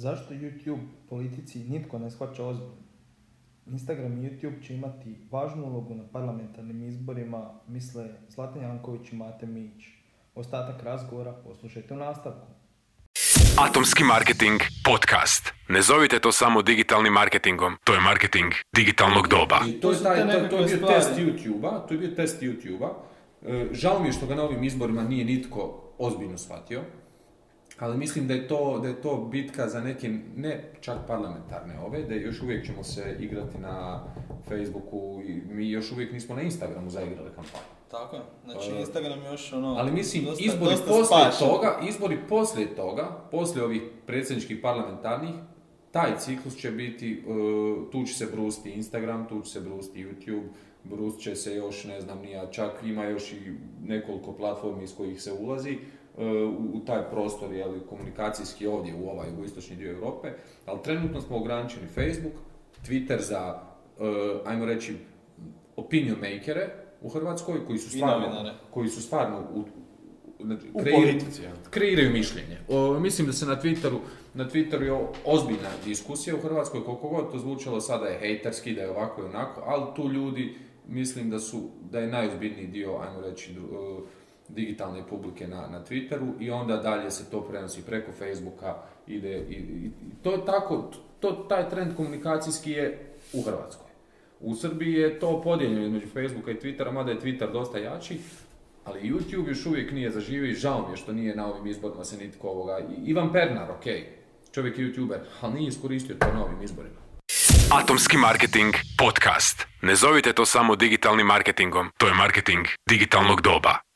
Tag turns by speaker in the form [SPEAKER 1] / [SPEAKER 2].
[SPEAKER 1] Zašto YouTube politici nitko ne shvaća ozbiljno? Instagram i YouTube će imati važnu ulogu na parlamentarnim izborima, misle Zlatan Janković i Mate Mić. Ostatak razgovora poslušajte u nastavku.
[SPEAKER 2] Atomski marketing podcast. Ne zovite to samo digitalnim marketingom, to je marketing digitalnog doba.
[SPEAKER 3] I to, je taj, to, to je bio test YouTube-a, to je bio test YouTube-a. E, žao mi je što ga na ovim izborima nije nitko ozbiljno shvatio, ali mislim da je to, da je to bitka za neke, ne čak parlamentarne ove, da još uvijek ćemo se igrati na Facebooku i mi još uvijek nismo na Instagramu zaigrali kampanju.
[SPEAKER 4] Tako je. Znači,
[SPEAKER 3] E,
[SPEAKER 4] Instagram još ono...
[SPEAKER 3] Ali mislim,
[SPEAKER 4] dosta-
[SPEAKER 3] izbori
[SPEAKER 4] dosta
[SPEAKER 3] poslije toga, izbori poslije toga, poslije ovih predsjedničkih parlamentarnih, taj ciklus će biti, uh, tu će se brusiti Instagram, tu će se brusiti YouTube, brust će se još, ne znam, nija, čak ima još i nekoliko platformi iz kojih se ulazi uh, u, u taj prostor, jeli, komunikacijski ovdje u ovaj jugoistočni dio Europe, ali trenutno smo ograničeni Facebook, Twitter za, uh, ajmo reći, opinion makere u Hrvatskoj koji su stvarno, koji su stvarno u, znači,
[SPEAKER 4] U
[SPEAKER 3] kreiraju-
[SPEAKER 4] politici, ja.
[SPEAKER 3] kreiraju mišljenje. O, mislim da se na Twitteru, na Twitteru je ozbiljna diskusija u Hrvatskoj, koliko god to zvučalo sada je hejterski, da je ovako i onako, ali tu ljudi mislim da su, da je najozbiljniji dio, ajmo reći, e, digitalne publike na, na Twitteru i onda dalje se to prenosi preko Facebooka, ide i, i, to tako, to, taj trend komunikacijski je u Hrvatskoj. U Srbiji je to podijeljeno između Facebooka i Twittera, mada je Twitter dosta jači, ali YouTube još uvijek nije zaživio i žao mi je što nije na ovim izborima se nitko ovoga... Ivan Pernar, ok, čovjek je YouTuber, ali nije iskoristio to na ovim izborima.
[SPEAKER 2] Atomski marketing podcast. Ne zovite to samo digitalnim marketingom, to je marketing digitalnog doba.